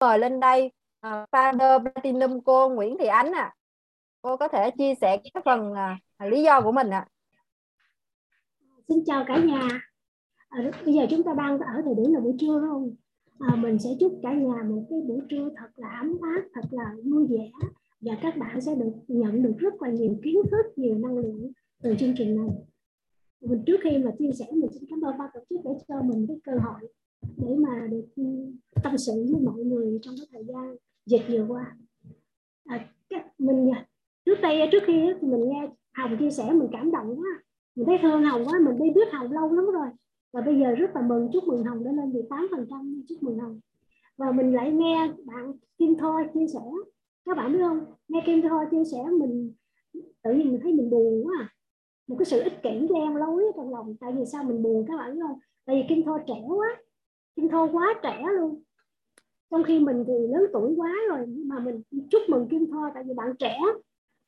mời lên đây à, uh, founder Platinum cô Nguyễn Thị Ánh à cô có thể chia sẻ cái phần uh, lý do của mình ạ. À. xin chào cả nhà. À, bây giờ chúng ta đang ở thời điểm là buổi trưa không? À, mình sẽ chúc cả nhà một cái buổi trưa thật là ấm áp thật là vui vẻ. Và các bạn sẽ được nhận được rất là nhiều kiến thức nhiều năng lượng từ chương trình này. Mình trước khi mà chia sẻ mình xin cảm ơn ban tổ chức để cho mình cái cơ hội để mà được ừ, tâm sự với mọi người trong cái thời gian dịch vừa qua. À, các, mình à, trước đây à, trước khi mình nghe Hồng chia sẻ mình cảm động quá. Mình thấy thương Hồng quá mình đi biết Hồng lâu lắm rồi. Và bây giờ rất là mừng chúc mừng Hồng đã lên 18 phần trăm chúc mừng Hồng. Và mình lại nghe bạn Kim Thoa chia sẻ. Các bạn biết không? Nghe Kim Thoa chia sẻ mình tự nhiên mình thấy mình buồn quá à. một cái sự ích kỷ đen lối trong lòng tại vì sao mình buồn các bạn biết không? Tại vì Kim Thoa trẻ quá. Kim thô quá trẻ luôn. Trong khi mình thì lớn tuổi quá rồi, mà mình chúc mừng Kim thô tại vì bạn trẻ.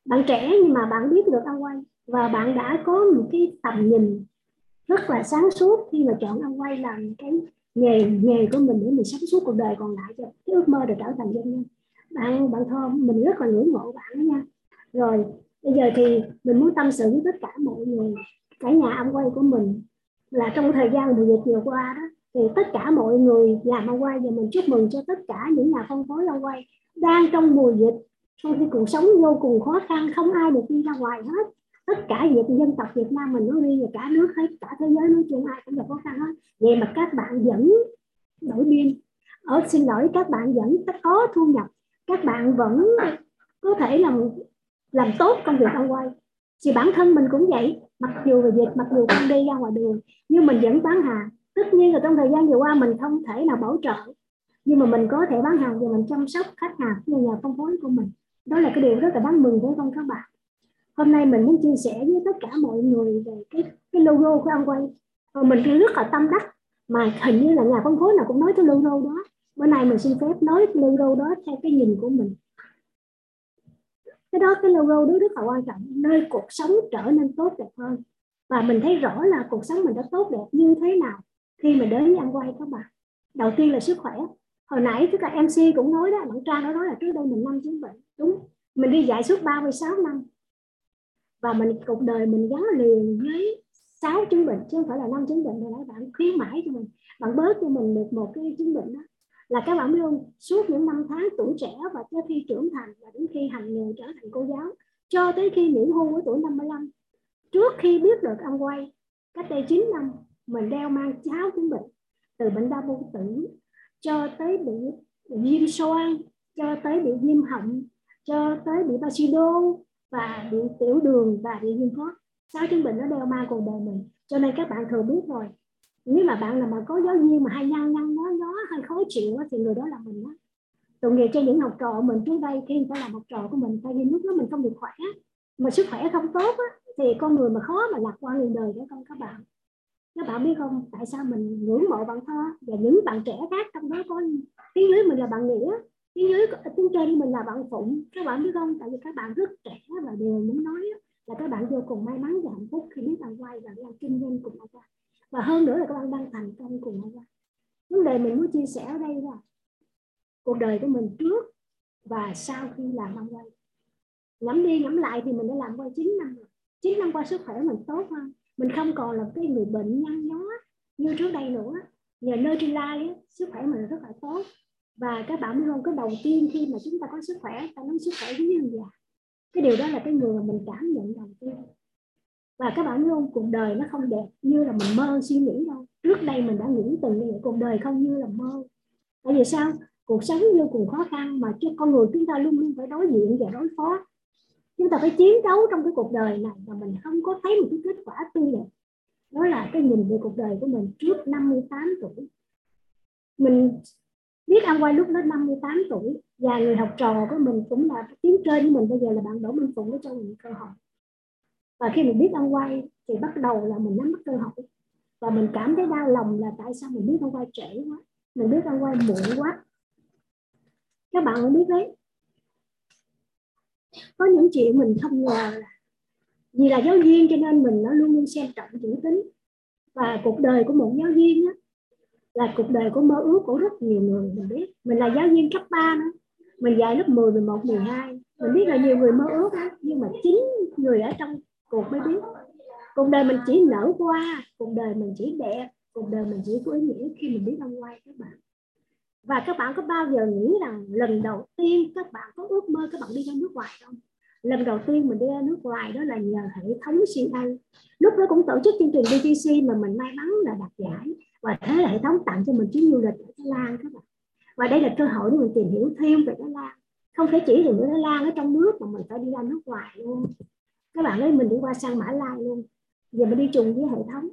Bạn trẻ nhưng mà bạn biết được ăn quay. Và bạn đã có một cái tầm nhìn rất là sáng suốt khi mà chọn ăn quay làm cái nghề nghề của mình để mình sống suốt cuộc đời còn lại cho cái ước mơ được trở thành doanh nhân. Bạn bạn thơ, mình rất là ngưỡng mộ bạn đó nha. Rồi, bây giờ thì mình muốn tâm sự với tất cả mọi người, cả nhà ăn quay của mình là trong thời gian mùa dịch vừa qua đó thì tất cả mọi người làm ông quay và mình chúc mừng cho tất cả những nhà phân phối ông quay đang trong mùa dịch. Trong khi cuộc sống vô cùng khó khăn, không ai được đi ra ngoài hết. Tất cả việc dân tộc Việt Nam mình nói đi và cả nước hết, cả thế giới nói chung ai cũng gặp khó khăn hết. Vậy mà các bạn vẫn đổi biên ở, xin lỗi, các bạn vẫn có thu nhập. Các bạn vẫn có thể làm làm tốt công việc ông quay. Thì bản thân mình cũng vậy. Mặc dù về dịch, mặc dù không đi ra ngoài đường, nhưng mình vẫn bán hàng tất nhiên là trong thời gian vừa qua mình không thể nào bảo trợ, nhưng mà mình có thể bán hàng và mình chăm sóc khách hàng như nhà phân phối của mình. Đó là cái điều rất là đáng mừng với con các bạn. Hôm nay mình muốn chia sẻ với tất cả mọi người về cái cái logo của Amway và ờ, mình rất là tâm đắc, mà hình như là nhà phân phối nào cũng nói cái logo đó. Bữa nay mình xin phép nói logo đó theo cái nhìn của mình. Cái đó, cái logo đó rất là quan trọng, nơi cuộc sống trở nên tốt đẹp hơn. Và mình thấy rõ là cuộc sống mình đã tốt đẹp như thế nào khi mà đến với anh quay các bạn đầu tiên là sức khỏe. Hồi nãy tức là MC cũng nói đó, bạn Trang nó nói là trước đây mình năm chứng bệnh đúng. Mình đi dạy suốt 36 năm. Và mình, cuộc đời mình gắn liền với sáu chứng bệnh, chứ không phải là năm chứng bệnh rồi nãy bạn khuyến mãi cho mình. Bạn bớt cho mình được một cái chứng bệnh đó. Là các bạn biết không, suốt những năm tháng tuổi trẻ và cho khi trưởng thành và đến khi hành nghề trở thành cô giáo, cho tới khi nghỉ hưu ở tuổi 55 trước khi biết được ăn quay cách đây 9 năm mình đeo mang cháo chứng bệnh từ bệnh đau bụng tử cho tới bị, bị viêm xoang cho tới bị viêm họng cho tới bị basido và bị tiểu đường và bị viêm khớp sáu chứng bệnh nó đeo mang cuộc đời mình. Cho nên các bạn thường biết rồi. Nếu mà bạn là mà có giáo viên mà hay nhăn nhăn nó nó hay khó chịu thì người đó là mình đó tội nghiệp cho những học trò mình trước đây khi phải làm học trò của mình tại vì lúc đó mình không được khỏe mà sức khỏe không tốt á, thì con người mà khó mà lạc quan lên đời đó con các bạn các bạn biết không, tại sao mình ngưỡng mộ bạn thơ và những bạn trẻ khác trong đó có tiếng dưới mình là bạn nghĩa, tiếng dưới tiếng trên mình là bạn phụng? Các bạn biết không? Tại vì các bạn rất trẻ và đều muốn nói là các bạn vô cùng may mắn và hạnh phúc khi biết bạn quay và đang kinh doanh cùng bạn và hơn nữa là các bạn đang thành công cùng bạn vấn đề mình muốn chia sẻ ở đây là cuộc đời của mình trước và sau khi làm ăn quay. Ngẫm đi ngẫm lại thì mình đã làm quay 9 năm rồi. 9 năm qua sức khỏe mình tốt hơn mình không còn là cái người bệnh nhăn nhó như trước đây nữa. Nhờ lai sức khỏe mình rất là tốt. Và các bạn biết không cái đầu tiên khi mà chúng ta có sức khỏe, ta nói sức khỏe với nhân già. Cái điều đó là cái người mà mình cảm nhận đầu tiên. Và các bạn biết không cuộc đời nó không đẹp như là mình mơ suy nghĩ đâu. Trước đây mình đã nghĩ từng như vậy cuộc đời không như là mơ. Tại vì sao? Cuộc sống vô cùng khó khăn mà cho con người chúng ta luôn luôn phải đối diện và đối phó chúng ta phải chiến đấu trong cái cuộc đời này mà mình không có thấy một cái kết quả tươi đẹp đó là cái nhìn về cuộc đời của mình trước 58 tuổi. Mình biết ăn quay lúc đó 58 tuổi và người học trò của mình cũng là tiến trên với mình, bây giờ là bạn Đỗ Minh Phụng đã cho mình cơ hội. Và khi mình biết ăn quay thì bắt đầu là mình nắm bắt cơ hội. Và mình cảm thấy đau lòng là tại sao mình biết ăn quay trễ quá, mình biết ăn quay muộn quá. Các bạn cũng biết đấy có những chuyện mình không ngờ là vì là giáo viên cho nên mình nó luôn luôn xem trọng chữ tính. Và cuộc đời của một giáo viên á, là cuộc đời của mơ ước của rất nhiều người mình biết. Mình là giáo viên cấp 3 nữa mình dạy lớp 10, 11, 12 mình biết là nhiều người mơ ước đó, nhưng mà chính người ở trong cuộc mới biết. Cuộc đời mình chỉ nở qua cuộc đời mình chỉ đẹp cuộc đời mình chỉ có ý nghĩa khi mình biết ông quay các bạn và các bạn có bao giờ nghĩ rằng lần đầu tiên các bạn có ước mơ các bạn đi ra nước ngoài không? Lần đầu tiên mình đi ra nước ngoài đó là nhờ hệ thống CA lúc đó cũng tổ chức chương trình BTC mà mình may mắn là đạt giải. Và thế hệ thống tặng cho mình chuyến du lịch ở Thái Lan các bạn. Và đây là cơ hội để mình tìm hiểu thêm về Thái Lan. Không phải chỉ là Thái Lan ở trong nước mà mình phải đi ra nước ngoài luôn. Các bạn ấy mình đi qua sang Mã Lai luôn. Giờ mình đi trùng với hệ thống.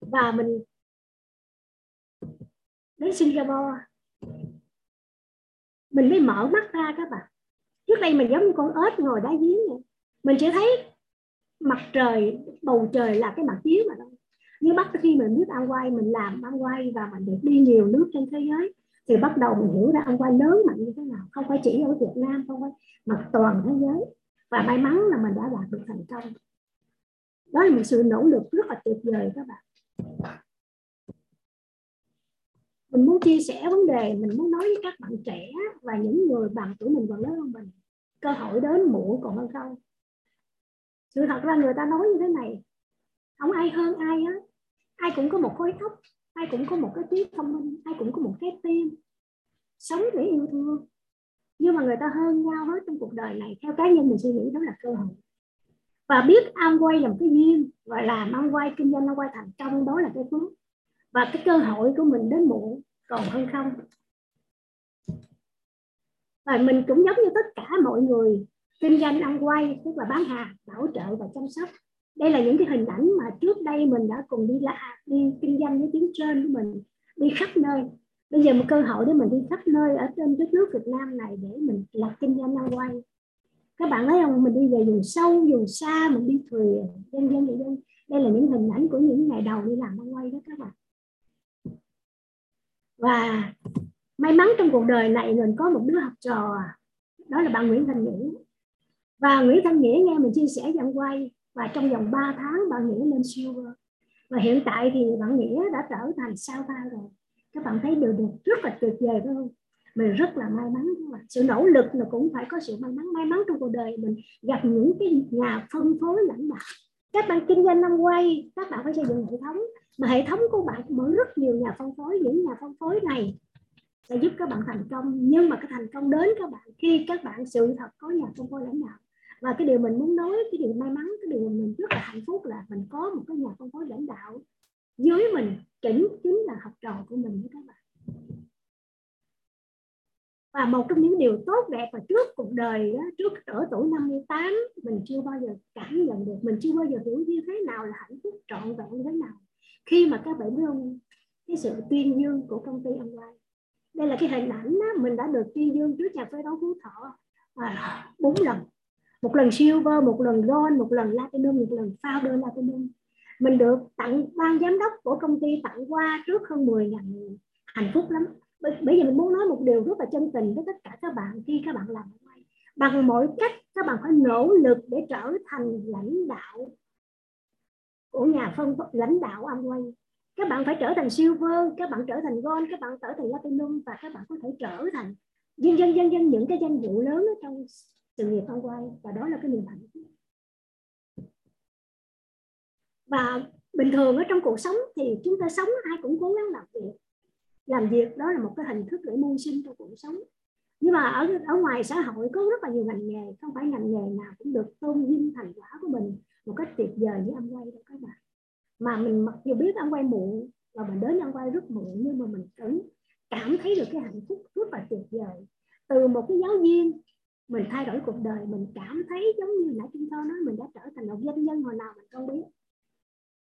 Và mình đến Singapore. Mình mới mở mắt ra các bạn. Trước đây mình giống như con ếch ngồi đá giếng vậy. Mình chỉ thấy mặt trời, bầu trời là cái mặt giếng mà thôi. Nhưng bắt khi mình biết ăn quay, mình làm ăn quay và mình được đi nhiều nước trên thế giới, thì bắt đầu mình hiểu ra ăn quay lớn mạnh như thế nào. Không phải chỉ ở Việt Nam, không phải mà toàn thế giới. Và may mắn là mình đã đạt được thành công. Đó là một sự nỗ lực rất là tuyệt vời các bạn mình muốn chia sẻ vấn đề, mình muốn nói với các bạn trẻ và những người bằng tuổi mình còn lớn hơn mình, cơ hội đến muộn còn hơn không? Sự thật ra người ta nói như thế này, không ai hơn ai á ai cũng có một khối óc, ai cũng có một cái trí thông minh, ai cũng có một cái tim. Sống để yêu thương. Nhưng mà người ta hơn nhau hết trong cuộc đời này, theo cá nhân mình suy nghĩ đó là cơ hội. Và biết ăn quay làm cái duyên và làm ăn quay kinh doanh, ăn quay thành công đó là cái phước và cái cơ hội của mình đến muộn còn hơn không? Và mình cũng giống như tất cả mọi người, kinh doanh ăn quay, tức là bán hàng, bảo trợ và chăm sóc. Đây là những cái hình ảnh mà trước đây mình đã cùng đi là đi kinh doanh với tiếng trên của mình, đi khắp nơi. Bây giờ một cơ hội để mình đi khắp nơi ở trên đất nước Việt Nam này để mình lập kinh doanh ăn quay. Các bạn thấy không? Mình đi về vùng sâu, vùng xa, mình đi thuyền, dân dân dân dân. Đây là những hình ảnh của những ngày đầu đi làm ăn quay đó các bạn và may mắn trong cuộc đời này mình có một đứa học trò, đó là bạn Nguyễn thanh Nghĩa. Và Nguyễn Thanh Nghĩa nghe mình chia sẻ dặn quay, và trong vòng 3 tháng bạn Nghĩa lên silver. Và hiện tại thì bạn Nghĩa đã trở thành sao ta rồi. Các bạn thấy được được rất là tuyệt vời, phải không? Mình rất là may mắn các bạn sự nỗ lực là cũng phải có sự may mắn. May mắn trong cuộc đời mình gặp những cái nhà phân phối lãnh đạo. Các bạn kinh doanh năm quay, các bạn phải xây dựng hệ thống mà hệ thống của bạn mở rất nhiều nhà phân phối những nhà phân phối này sẽ giúp các bạn thành công. Nhưng mà cái thành công đến các bạn khi các bạn sự thật có nhà phân phối lãnh đạo. Và cái điều mình muốn nói cái điều may mắn cái điều mình rất là hạnh phúc là mình có một cái nhà phân phối lãnh đạo dưới mình chính chính là học trò của mình với các bạn. Và một trong những điều tốt đẹp và trước cuộc đời đó, trước ở tuổi 58 mình chưa bao giờ cảm nhận được mình chưa bao giờ hiểu như thế nào là hạnh phúc trọn vẹn như thế nào khi mà các bạn biết không cái sự tuyên dương của công ty ông đây là cái hình ảnh đó, mình đã được tuyên dương trước nhà phê đấu phú thọ à, bốn lần. Một lần silver một lần gold một lần platinum một lần founder platinum. Mình được tặng ban giám đốc của công ty tặng qua trước hơn 10 ngàn người. Hạnh phúc lắm. Bây giờ mình muốn nói một điều rất là chân tình với tất cả các bạn khi các bạn làm bằng mọi cách các bạn phải nỗ lực để trở thành lãnh đạo của nhà phân lãnh đạo Amway. Các bạn phải trở thành silver, các bạn trở thành gold, các bạn trở thành platinum và các bạn có thể trở thành dân dân dân dân, những cái danh vụ lớn ở trong sự nghiệp Amway. Và đó là cái niềm hạnh phúc. Và bình thường ở trong cuộc sống thì chúng ta sống, ai cũng cố gắng làm việc. Làm việc đó là một cái hình thức để mưu sinh trong cuộc sống. Nhưng mà ở ở ngoài xã hội có rất là nhiều ngành nghề, không phải ngành nghề nào cũng được tôn vinh thành quả của mình một cách tuyệt vời như ăn quay đó các bạn. Mà mình mặc dù biết ăn quay muộn và mình đến ăn quay rất muộn, nhưng mà mình vẫn cảm thấy được cái hạnh phúc rất là tuyệt vời. Từ một cái giáo viên, mình thay đổi cuộc đời, mình cảm thấy giống như nãy chúng tôi nói, mình đã trở thành một doanh nhân hồi nào mình không biết.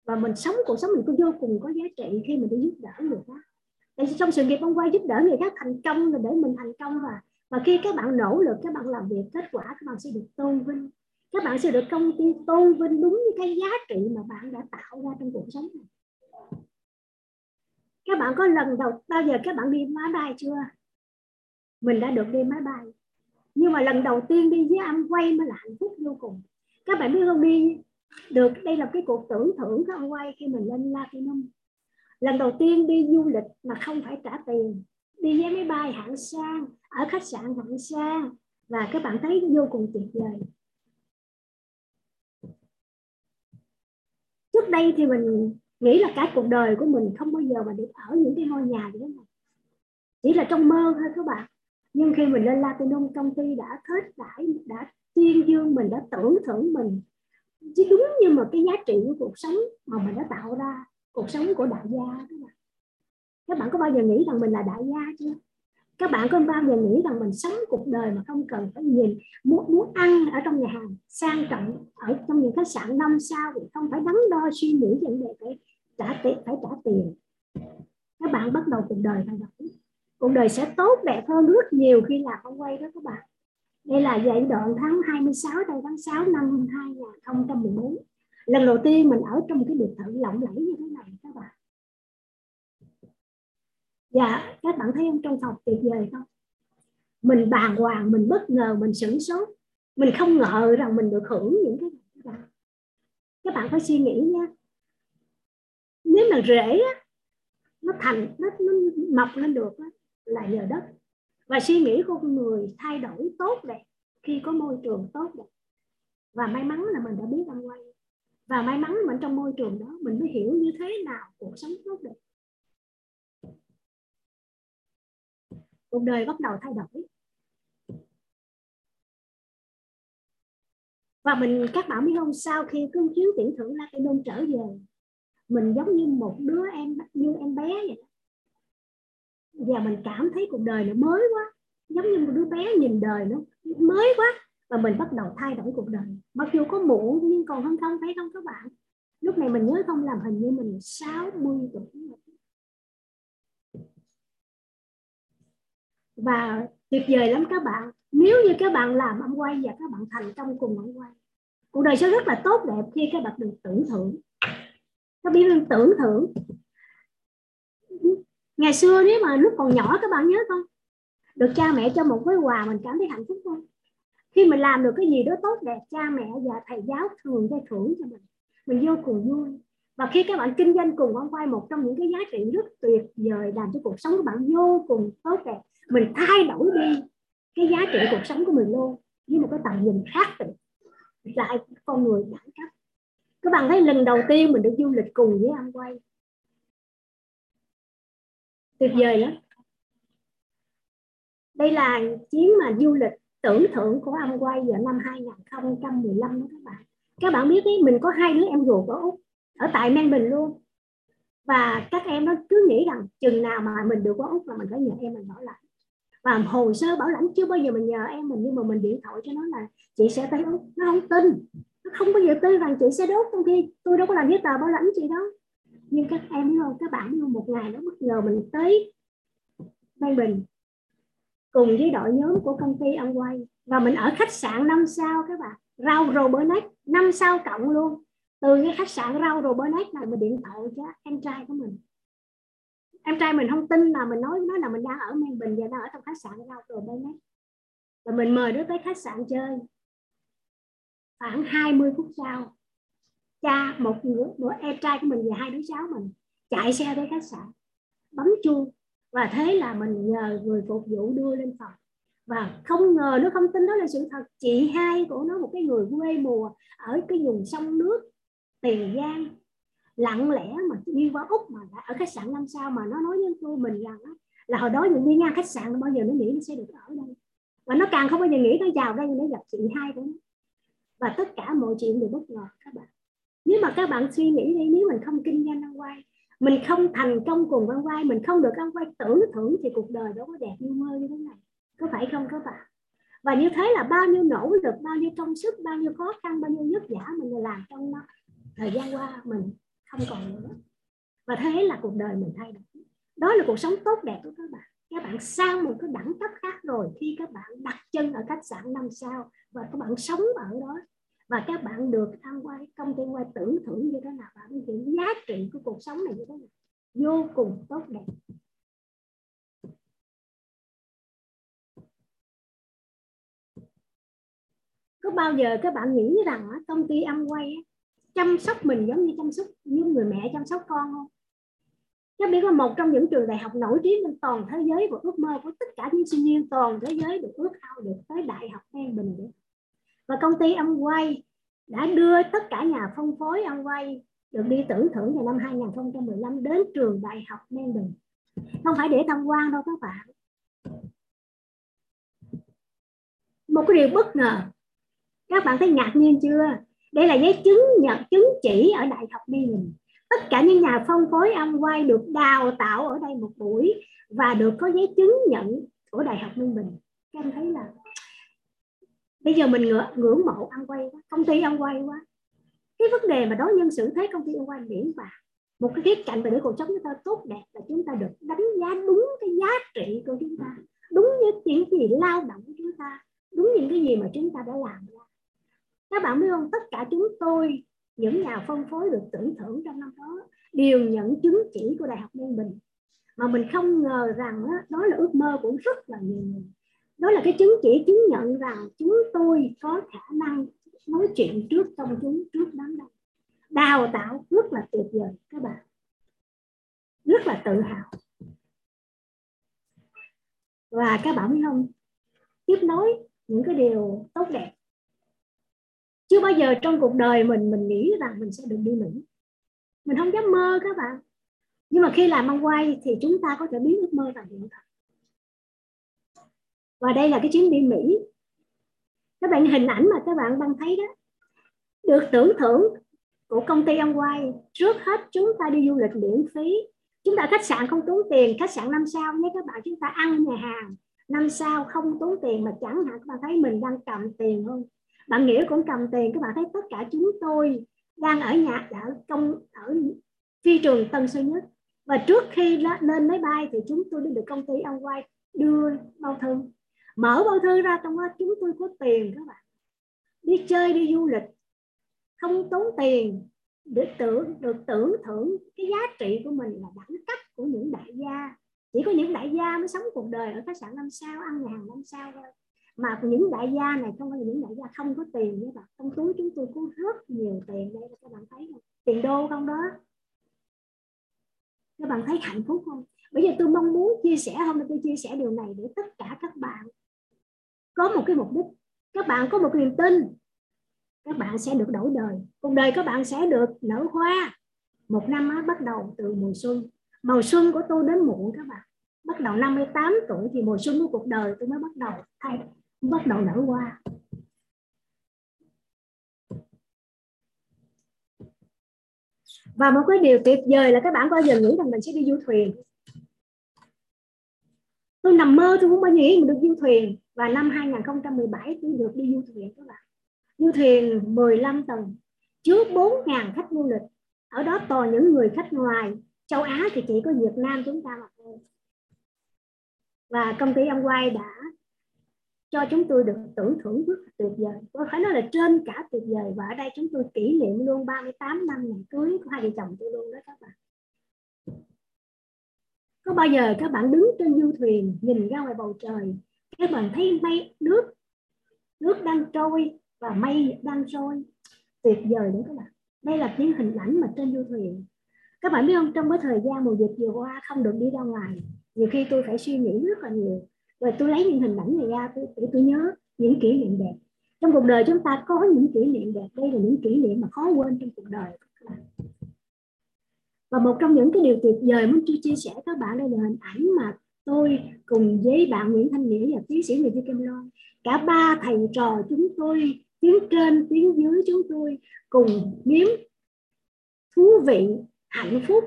Và mình sống, cuộc sống mình cũng vô cùng có giá trị khi mình đi giúp đỡ người khác. Tại trong sự nghiệp ông quay giúp đỡ người khác thành công là để mình thành công và và khi các bạn nỗ lực, các bạn làm việc, kết quả các bạn sẽ được tôn vinh các bạn sẽ được công ty tôn vinh đúng như cái giá trị mà bạn đã tạo ra trong cuộc sống này. Các bạn có lần đầu, bao giờ các bạn đi máy bay chưa? Mình đã được đi máy bay. Nhưng mà lần đầu tiên đi với anh quay mới là hạnh phúc vô cùng. Các bạn biết không, đi được, đây là cái cuộc tưởng thưởng của ông quay khi mình lên Latinum lần đầu tiên đi du lịch mà không phải trả tiền. Đi vé máy bay hạng sang, ở khách sạn hạng sang. Và các bạn thấy vô cùng tuyệt vời. Trước đây thì mình nghĩ là cả cuộc đời của mình không bao giờ mà được ở những cái ngôi nhà như thế này. Chỉ là trong mơ thôi các bạn. Nhưng khi mình lên Latinum công ty đã thết đãi, đã tuyên dương mình, đã tưởng thưởng mình, chứ đúng như mà cái giá trị của cuộc sống mà mình đã tạo ra, cuộc sống của đại gia các bạn. Các bạn có bao giờ nghĩ rằng mình là đại gia chưa? Các bạn có bao giờ nghĩ rằng mình sống cuộc đời mà không cần phải nhìn, muốn muốn ăn ở trong nhà hàng, sang trọng ở trong những khách sạn năm sao thì không phải đắn đo suy nghĩ vấn đề phải trả tiền phải trả tiền? Các bạn bắt đầu cuộc đời thay đổi. Cuộc đời sẽ tốt, đẹp hơn rất nhiều khi làm ông quay đó các bạn. Đây là giai đoạn tháng 26 tới tháng 6 năm 2014 lần đầu tiên mình ở trong cái biệt thự lộng lẫy như thế dạ các bạn thấy trong phòng tuyệt vời không? Mình bàng hoàng mình bất ngờ mình sửng sốt. Mình không ngờ rằng mình được hưởng những cái này các bạn các bạn phải suy nghĩ nha. Nếu mà rễ á, nó thành nó, nó mọc lên được á, là nhờ đất. Và suy nghĩ của con người thay đổi tốt đẹp khi có môi trường tốt đẹp. Và may mắn là mình đã biết ăn quay và may mắn mình trong môi trường đó mình mới hiểu như thế nào cuộc sống tốt đẹp. Cuộc đời bắt đầu thay đổi. Và mình, các bạn biết không, sau khi cương chiếu tuyển thưởng Platinum trở về, mình giống như một đứa em, như em bé vậy và mình cảm thấy cuộc đời nó mới quá, giống như một đứa bé nhìn đời nó mới quá, và mình bắt đầu thay đổi cuộc đời. Mặc dù có muộn, nhưng còn hơn không thấy không các bạn? Lúc này mình nhớ không, làm hình như mình 60 tuổi. Và tuyệt vời lắm các bạn. Nếu như các bạn làm âm quay và các bạn thành công cùng âm quay, cuộc đời sẽ rất là tốt đẹp khi các bạn được tưởng thưởng. Các biết được tưởng thưởng. Ngày xưa nếu mà lúc còn nhỏ các bạn nhớ không? Được cha mẹ cho một cái quà mình cảm thấy hạnh phúc không? Khi mình làm được cái gì đó tốt đẹp, cha mẹ và thầy giáo thường cho thưởng cho mình. Mình vô cùng vui. Và khi các bạn kinh doanh cùng ông quay, một trong những cái giá trị rất tuyệt vời làm cho cuộc sống của bạn vô cùng tốt đẹp mình thay đổi đi cái giá trị cuộc sống của mình luôn, với một cái tầm nhìn khác biệt. Lại, con người đẳng cấp các bạn thấy lần đầu tiên mình được du lịch cùng với anh quay. Tuyệt vời lắm. Đây là chuyến mà du lịch tưởng thưởng của anh quay vào năm 2015 đó các bạn. Các bạn biết đấy mình có hai đứa em ruột ở úc, ở tại men mình luôn. Và các em nó cứ nghĩ rằng chừng nào mà mình được qua úc là mình phải nhờ em mình bỏ lại và hồ sơ bảo lãnh chưa bao giờ mình nhờ em mình, nhưng mà mình điện thoại cho nó là chị sẽ tới úc nó không tin. Nó không bao giờ tin rằng chị sẽ đốt trong khi tôi đâu có làm giấy tờ bảo lãnh chị đó. Nhưng các em biết không, các bạn biết không, một ngày nó bất ngờ mình tới Ninh Bình cùng với đội nhóm của công ty ông quay. Và mình ở khách sạn năm sao các bạn. Rau Robernet năm sao cộng luôn. Từ cái khách sạn rau Robernet này mình điện thoại cho em trai của mình em trai mình không tin là mình nói nói là mình đang ở miền Bình và đang ở trong khách sạn đâu rồi đây mấy và mình mời đứa tới khách sạn chơi. Khoảng 20 phút sau, cha, một người bữa em trai của mình và hai đứa cháu mình chạy xe tới khách sạn, bấm chuông. Và thế là mình nhờ người phục vụ đưa lên phòng. Và không ngờ nó không tin đó là sự thật, chị hai của nó, một cái người quê mùa ở cái vùng sông nước tiền giang lặng lẽ mà đi qua úc mà ở khách sạn năm sao mà nó nói với tôi mình rằng là hồi đó mình đi ngang khách sạn, bao giờ nó nghĩ nó sẽ được ở đây. Và nó càng không bao giờ nghĩ nó vào đây để gặp chị hai của nó. Và tất cả mọi chuyện đều bất ngờ, các bạn. Nếu mà các bạn suy nghĩ đi, nếu mình không kinh doanh ăn quay, mình không thành công cùng ăn quay, mình không được ăn quay tưởng thưởng thì cuộc đời đâu có đẹp như mơ như thế này. Có phải không các bạn? Và như thế là bao nhiêu nỗ lực, bao nhiêu công sức, bao nhiêu khó khăn, bao nhiêu vất vả mình làm trong thời gian qua mình không còn nữa. Và thế là cuộc đời mình thay đổi. Đó là cuộc sống tốt đẹp của các bạn. Các bạn sang một cái đẳng cấp khác rồi khi các bạn đặt chân ở khách sạn năm sao và các bạn sống ở đó. Và các bạn được ăn quay công ty quay tưởng thưởng như thế nào, và những giá trị của cuộc sống này như thế nào. Vô cùng tốt đẹp. Có bao giờ các bạn nghĩ rằng công ty ăn quay chăm sóc mình giống như chăm sóc như người mẹ chăm sóc con không? Các biết là một trong những trường đại học nổi tiếng trên toàn thế giới và ước mơ của tất cả những sinh viên toàn thế giới được ước ao được tới đại học An Bình và công ty Amway đã đưa tất cả nhà phân phối Amway được đi tưởng thưởng vào năm 2015 đến trường đại học An Bình. Không phải để tham quan đâu các bạn. Một cái điều bất ngờ. Các bạn thấy ngạc nhiên chưa? Đây là giấy chứng nhận chứng chỉ ở đại học Ninh Bình. Tất cả những nhà phân phối âm quay được đào tạo ở đây một buổi và được có giấy chứng nhận của đại học Ninh Bình. Các em thấy là bây giờ mình ngưỡng, ngưỡng mộ ăn quay quá công ty ăn quay quá. Cái vấn đề mà đối nhân xử thế công ty ăn quay miễn và một cái khía cạnh về để cuộc sống chúng ta tốt đẹp là chúng ta được đánh giá đúng cái giá trị của chúng ta. Đúng như những gì lao động của chúng ta. Đúng những cái gì mà chúng ta đã làm ra các bạn biết không? Tất cả chúng tôi những nhà phân phối được tưởng thưởng trong năm đó đều nhận chứng chỉ của đại học Ninh Bình. Mà mình không ngờ rằng đó, đó là ước mơ của rất là nhiều người. Đó là cái chứng chỉ chứng nhận rằng chúng tôi có khả năng nói chuyện trước công chúng trước đám đông. Đào tạo rất là tuyệt vời các bạn. Rất là tự hào. Và các bạn biết không? Tiếp nối những cái điều tốt đẹp chưa bao giờ trong cuộc đời mình mình nghĩ rằng mình sẽ được đi Mỹ. Mình không dám mơ các bạn. Nhưng mà khi làm ăn quay thì chúng ta có thể biến ước mơ thành hiện thực. Và đây là cái chuyến đi Mỹ. Các bạn, hình ảnh mà các bạn đang thấy đó, được tưởng thưởng của công ty ăn quay. Trước hết, chúng ta đi du lịch miễn phí. Chúng ta khách sạn không tốn tiền, khách sạn năm sao nhé các bạn. Chúng ta ăn nhà hàng năm sao không tốn tiền mà chẳng hạn các bạn thấy mình đang cầm tiền không bạn nghĩa cũng cầm tiền các bạn thấy tất cả chúng tôi đang ở nhà, ở công ở phi trường Tân Sơn Nhất. Và trước khi lên máy bay thì chúng tôi được công ty ông quay đưa bao thư. Mở bao thư ra trong đó chúng tôi có tiền các bạn. Đi chơi, đi du lịch. Không tốn tiền để tưởng được tưởng thưởng cái giá trị của mình là đẳng cấp của những đại gia. Chỉ có những đại gia mới sống cuộc đời ở khách sạn năm sao, ăn nhà hàng năm sao thôi mà những đại gia này không phải là những đại gia không có tiền với bạn trong túi chúng tôi có rất nhiều tiền đây các bạn thấy không? Tiền đô không đó. Các bạn thấy hạnh phúc không? Bây giờ tôi mong muốn chia sẻ hôm nay tôi chia sẻ điều này để tất cả các bạn có một cái mục đích. Các bạn có một niềm tin. Các bạn sẽ được đổi đời. Cuộc đời các bạn sẽ được nở hoa. Một năm á, bắt đầu từ mùa xuân. Màu xuân của tôi đến muộn các bạn. Bắt đầu 58 tuổi thì mùa xuân của cuộc đời tôi mới bắt đầu. Thay bắt đầu đảo qua và một cái điều tuyệt vời là các bạn bao giờ nghĩ rằng mình sẽ đi du thuyền? Tôi nằm mơ, tôi cũng bao giờ nghĩ mình được du thuyền. Và năm 2017 tôi được đi du thuyền các bạn. Du thuyền 15 tầng chứa 4.000 khách du lịch. Ở đó toàn những người khách ngoài. Châu Á thì chỉ có Việt Nam chúng ta mà thôi. Và công ty ông quay đã cho chúng tôi được tưởng thưởng rất tuyệt vời. Tôi phải nói là trên cả tuyệt vời, và ở đây chúng tôi kỷ niệm luôn 38 năm ngày cưới của hai vợ chồng tôi luôn đó các bạn. Có bao giờ các bạn đứng trên du thuyền nhìn ra ngoài bầu trời, các bạn thấy mây, nước nước đang trôi và mây đang trôi tuyệt vời đúng các bạn đây là những hình ảnh mà trên du thuyền. Các bạn biết không, trong cái thời gian mùa dịch vừa qua không được đi ra ngoài, nhiều khi tôi phải suy nghĩ rất là nhiều rồi tôi lấy những hình ảnh này ra tôi, để tôi nhớ những kỷ niệm đẹp. Trong cuộc đời chúng ta có những kỷ niệm đẹp đây là những kỷ niệm mà khó quên trong cuộc đời. Và một trong những cái điều tuyệt vời muốn tôi chia sẻ các bạn đây là hình ảnh mà tôi cùng với bạn Nguyễn Thanh Nghĩa và tiến sĩ Nguyễn Thị Kim Loan cả ba thầy trò chúng tôi tiếng trên tiếng dưới chúng tôi cùng nếm thú vị hạnh phúc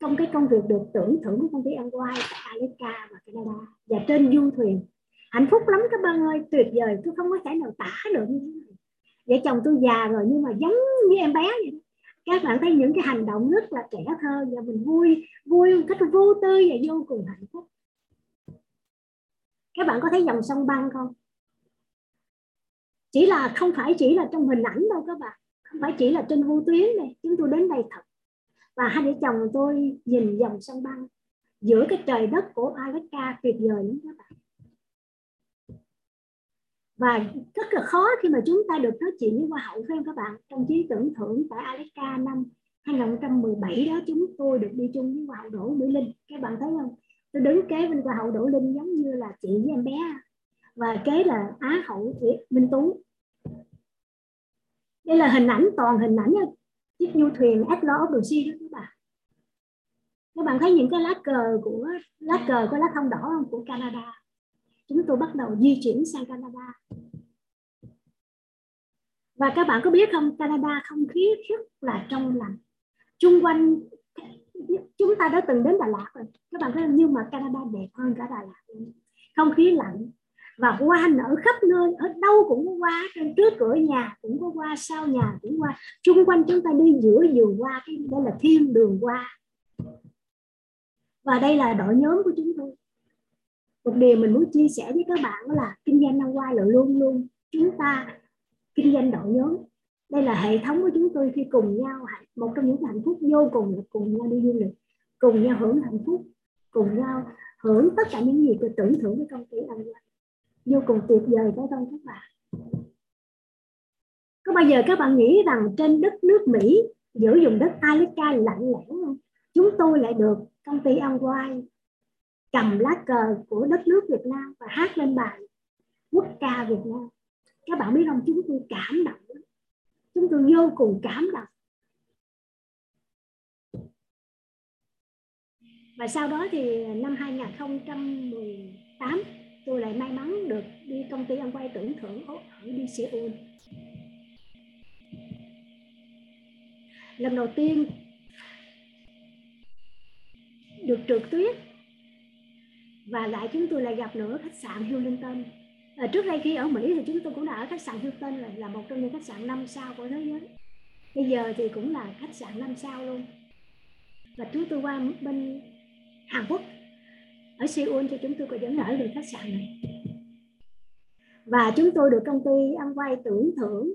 trong cái công việc được tưởng thưởng của công ty ăn quay. Alaska và Canada và trên du thuyền. Hạnh phúc lắm các bạn ơi, tuyệt vời. Tôi không có thể nào tả được như thế này. Vợ chồng tôi già rồi nhưng mà giống như em bé vậy các bạn thấy những cái hành động rất là trẻ thơ và mình vui vui một cách vô tư và vô cùng hạnh phúc. Các bạn có thấy dòng sông băng không? Chỉ là, không phải chỉ là trong hình ảnh đâu các bạn. Không phải chỉ là trên vô tuyến này. Chúng tôi đến đây thật. Và hai vợ chồng tôi nhìn dòng sông băng giữa cái trời đất của Alaska tuyệt vời lắm các bạn. Và rất là khó khi mà chúng ta được nói chuyện với hoa hậu phải các bạn. Trong chuyến tưởng thưởng tại Alaska năm 2017 đó, chúng tôi được đi chung với Hoa hậu Đỗ Mỹ Linh. Các bạn thấy không? Tôi đứng kế bên Hoa hậu Đỗ Linh giống như là chị với em bé. Và kế là Á hậu Minh Tú. Đây là hình ảnh, toàn hình ảnh chiếc du thuyền Atlas of the Sea đó các bạn các bạn thấy những cái lá cờ của, lá cờ có lá thông đỏ không? Của Canada. Chúng tôi bắt đầu di chuyển sang Canada. Và các bạn có biết không? Canada không khí rất là trong lành. Chung quanh, chúng ta đã từng đến Đà Lạt rồi. Các bạn thấy không? nhưng mà Canada đẹp hơn cả Đà Lạt. Không khí lạnh. Và hoa nở khắp nơi, ở đâu cũng có hoa. Trên trước cửa nhà cũng có hoa, sau nhà cũng hoa. Chung quanh chúng ta đi giữa vườn hoa, cái đây là thiên đường hoa và đây là đội nhóm của chúng tôi. Một điều mình muốn chia sẻ với các bạn đó là kinh doanh năm qua là luôn luôn chúng ta kinh doanh đội nhóm. Đây là hệ thống của chúng tôi khi cùng nhau một trong những hạnh phúc vô cùng là cùng nhau đi du lịch, cùng nhau hưởng hạnh phúc, cùng nhau hưởng tất cả những gì tôi tưởng thưởng với công ty anh vô cùng tuyệt vời phải không các bạn? Có bao giờ các bạn nghĩ rằng trên đất nước Mỹ, giữa vùng đất Alaska lạnh lẽo không? Chúng tôi lại được công ty ông quay cầm lá cờ của đất nước Việt Nam và hát lên bài quốc ca Việt Nam. Các bạn biết không? Chúng tôi cảm động chúng tôi vô cùng cảm động. Và sau đó thì năm 2018 tôi lại may mắn được đi công ty ông quay tưởng thưởng ở đi Seoul lần đầu tiên được trượt tuyết. Và lại chúng tôi lại gặp nữa khách sạn Hilton. À, trước đây khi ở Mỹ thì chúng tôi cũng đã ở khách sạn Hilton là, là một trong những khách sạn năm sao của thế giới. Bây giờ thì cũng là khách sạn năm sao luôn. Và chúng tôi qua bên Hàn Quốc ở Seoul thì chúng tôi có dẫn ở được khách sạn này. Và chúng tôi được công ty ăn quay tưởng thưởng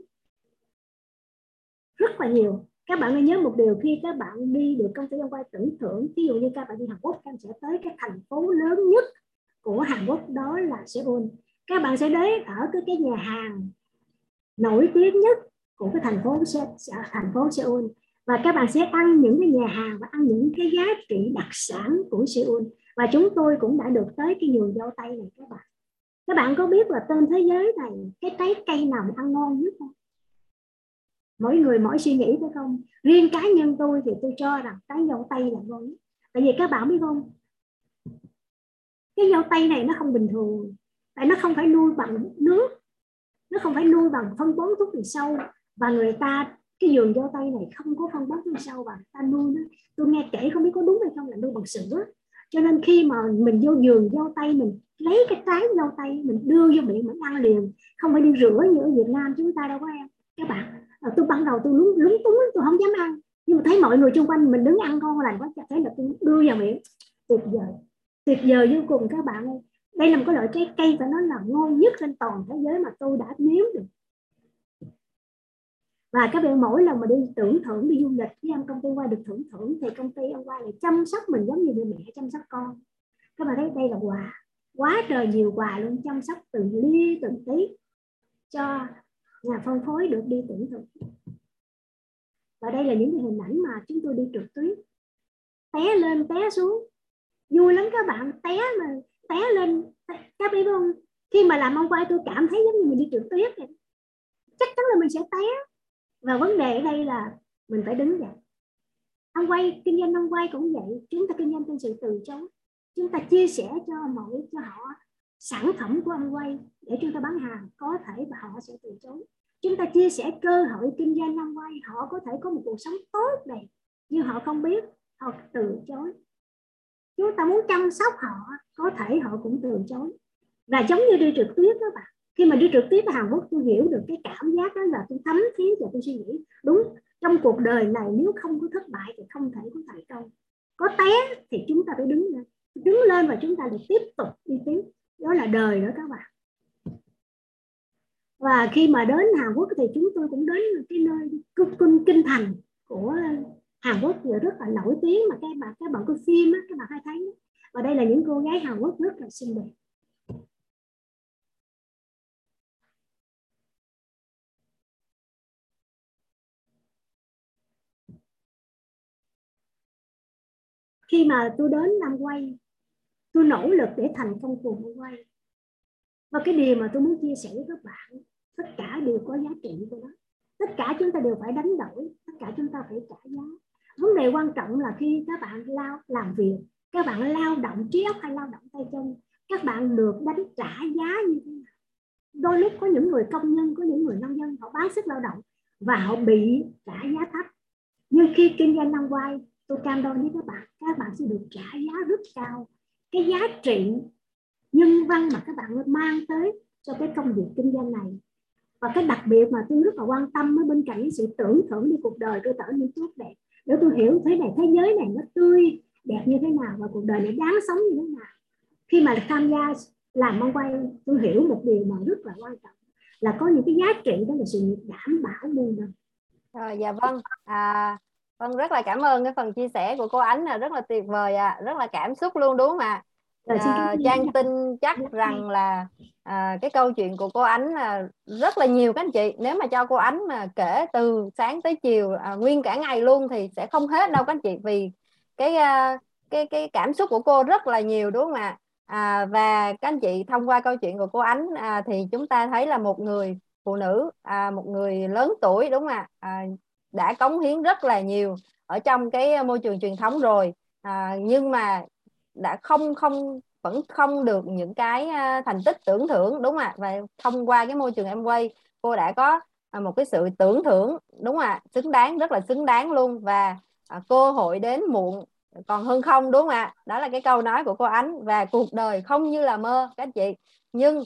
rất là nhiều các bạn nên nhớ một điều, khi các bạn đi được công thời gian qua, tưởng thưởng ví dụ như các bạn đi Hàn Quốc, các bạn sẽ tới cái thành phố lớn nhất của Hàn Quốc, đó là Seoul. Các bạn sẽ đến ở cái cái nhà hàng nổi tiếng nhất của cái thành phố à, thành phố Seoul. Và các bạn sẽ ăn những cái nhà hàng và ăn những cái giá trị đặc sản của Seoul. Và chúng tôi cũng đã được tới cái vườn dâu tây này, các bạn. Các bạn có biết là trên thế giới này, cái trái cây nào ăn ngon nhất không? Mỗi người mỗi suy nghĩ phải không? Riêng cá nhân tôi thì tôi cho rằng cái dâu tây là ngon nhất tại vì các bạn biết không? Cái dâu tây này nó không bình thường. Tại nó không phải nuôi bằng nước. Nó không phải nuôi bằng phân bón thuốc trừ sâu. Và người ta, cái vườn dâu tây này không có phân bón thuốc sâu và ta nuôi nó. Tôi nghe kể không biết có đúng hay không là nuôi bằng sữa. Cho nên khi mà mình vô vườn dâu tây, mình lấy cái trái dâu tây, mình đưa vô miệng, mình ăn liền. Không phải đi rửa như ở Việt Nam chúng ta đâu có em. Các bạn Ờ, tôi ban đầu tôi lúng lúng túng tôi không dám ăn. Nhưng mà thấy mọi người xung quanh mình đứng ăn ngon lành quá thấy là tôi đưa vào miệng. Tuyệt vời. Tuyệt vời vô cùng các bạn ơi. Đây là một cái loại trái cây và nó là ngon nhất trên toàn thế giới mà tôi đã nếm được. Và các bạn, mỗi lần mà đi tưởng thưởng, đi du lịch với em, công ty qua được thưởng thưởng, thì công ty ông qua lại chăm sóc mình giống như người mẹ chăm sóc con. Các bạn thấy đây là quà. Quá trời nhiều quà luôn, chăm sóc từng ly, từng tí cho nhà phân phối được đi tuyển dụng và đây là những hình ảnh mà chúng tôi đi trực tuyến. Té lên, té xuống. Vui lắm các bạn. Té mà, té lên. Các biết không khi mà làm ông quay tôi cảm thấy giống như mình đi trượt tuyết vậy. Chắc chắn là mình sẽ té. Và vấn đề ở đây là mình phải đứng dậy. Ông quay, kinh doanh ông quay cũng vậy. Chúng ta kinh doanh trên sự từ chối. Chúng ta chia sẻ cho mọi, cho họ sản phẩm của anh quay để chúng ta bán hàng, có thể và họ sẽ từ chối. Chúng ta chia sẻ cơ hội kinh doanh năm quay, họ có thể có một cuộc sống tốt đẹp nhưng họ không biết họ từ chối. Chúng ta muốn chăm sóc họ, có thể họ cũng từ chối. Và giống như đi trực tiếp đó bạn, khi mà đi trực tiếp với Hàn Quốc, tôi hiểu được cái cảm giác đó là tôi thấm thía và tôi suy nghĩ, đúng, trong cuộc đời này nếu không có thất bại thì không thể có thành công. Có té thì chúng ta phải đứng lên. Đứng lên và chúng ta được tiếp tục đi tiếp đó là đời đó các bạn. Và khi mà đến Hàn Quốc thì chúng tôi cũng đến cái nơi kinh, kinh thành của Hàn Quốc giờ rất là nổi tiếng mà các bạn các bạn coi phim á các bạn hay thấy và đây là những cô gái Hàn Quốc rất là xinh đẹp. Khi mà tôi đến năm quay tôi nỗ lực để thành công cùng năm quay. Và cái điều mà tôi muốn chia sẻ với các bạn, tất cả đều có giá trị của nó tất cả chúng ta đều phải đánh đổi, tất cả chúng ta phải trả giá. Vấn đề quan trọng là khi các bạn lao, làm việc, các bạn lao động trí óc hay lao động tay chân, các bạn được đánh trả giá như thế nào? Đôi lúc có những người công nhân, có những người nông dân, họ bán sức lao động và họ bị trả giá thấp. Nhưng khi kinh doanh năm quay tôi cam đoan với các bạn các bạn sẽ được trả giá rất cao cái giá trị nhân văn mà các bạn mang tới cho cái công việc kinh doanh này. Và cái đặc biệt mà tôi rất là quan tâm với bên cạnh sự tưởng thưởng đi cuộc đời tôi trở nên tốt đẹp. Để tôi hiểu thế này thế giới này nó tươi đẹp như thế nào và cuộc đời này đáng sống như thế nào. Khi mà tham gia làm mong quay tôi hiểu một điều mà rất là quan trọng là có những cái giá trị đó là sự đảm bảo muôn đời à, dạ vâng. À, vâng rất là cảm ơn cái phần chia sẻ của cô ánh là rất là tuyệt vời à rất là cảm xúc luôn đúng không ạ? À? à, Trang tin chắc rằng là à, cái câu chuyện của cô Ánh là rất là nhiều các anh chị. Nếu mà cho cô Ánh mà kể từ sáng tới chiều à, nguyên cả ngày luôn thì sẽ không hết đâu các anh chị vì cái à, cái cái cảm xúc của cô rất là nhiều đúng không ạ? À, và các anh chị thông qua câu chuyện của cô Ánh à, thì chúng ta thấy là một người phụ nữ à, một người lớn tuổi đúng không ạ? À, đã cống hiến rất là nhiều ở trong cái ờ, môi trường truyền thống rồi. À, nhưng mà đã không không vẫn không được những cái ờ, thành tích tưởng thưởng đúng không ạ? Và thông qua cái môi trường em quay cô đã có ờ, một cái sự tưởng thưởng đúng không ạ? Xứng đáng rất là xứng đáng luôn. Và à, cơ hội đến muộn còn hơn không đúng không ạ? Đó là cái câu nói của cô ánh. Và cuộc đời không như là mơ các chị. Nhưng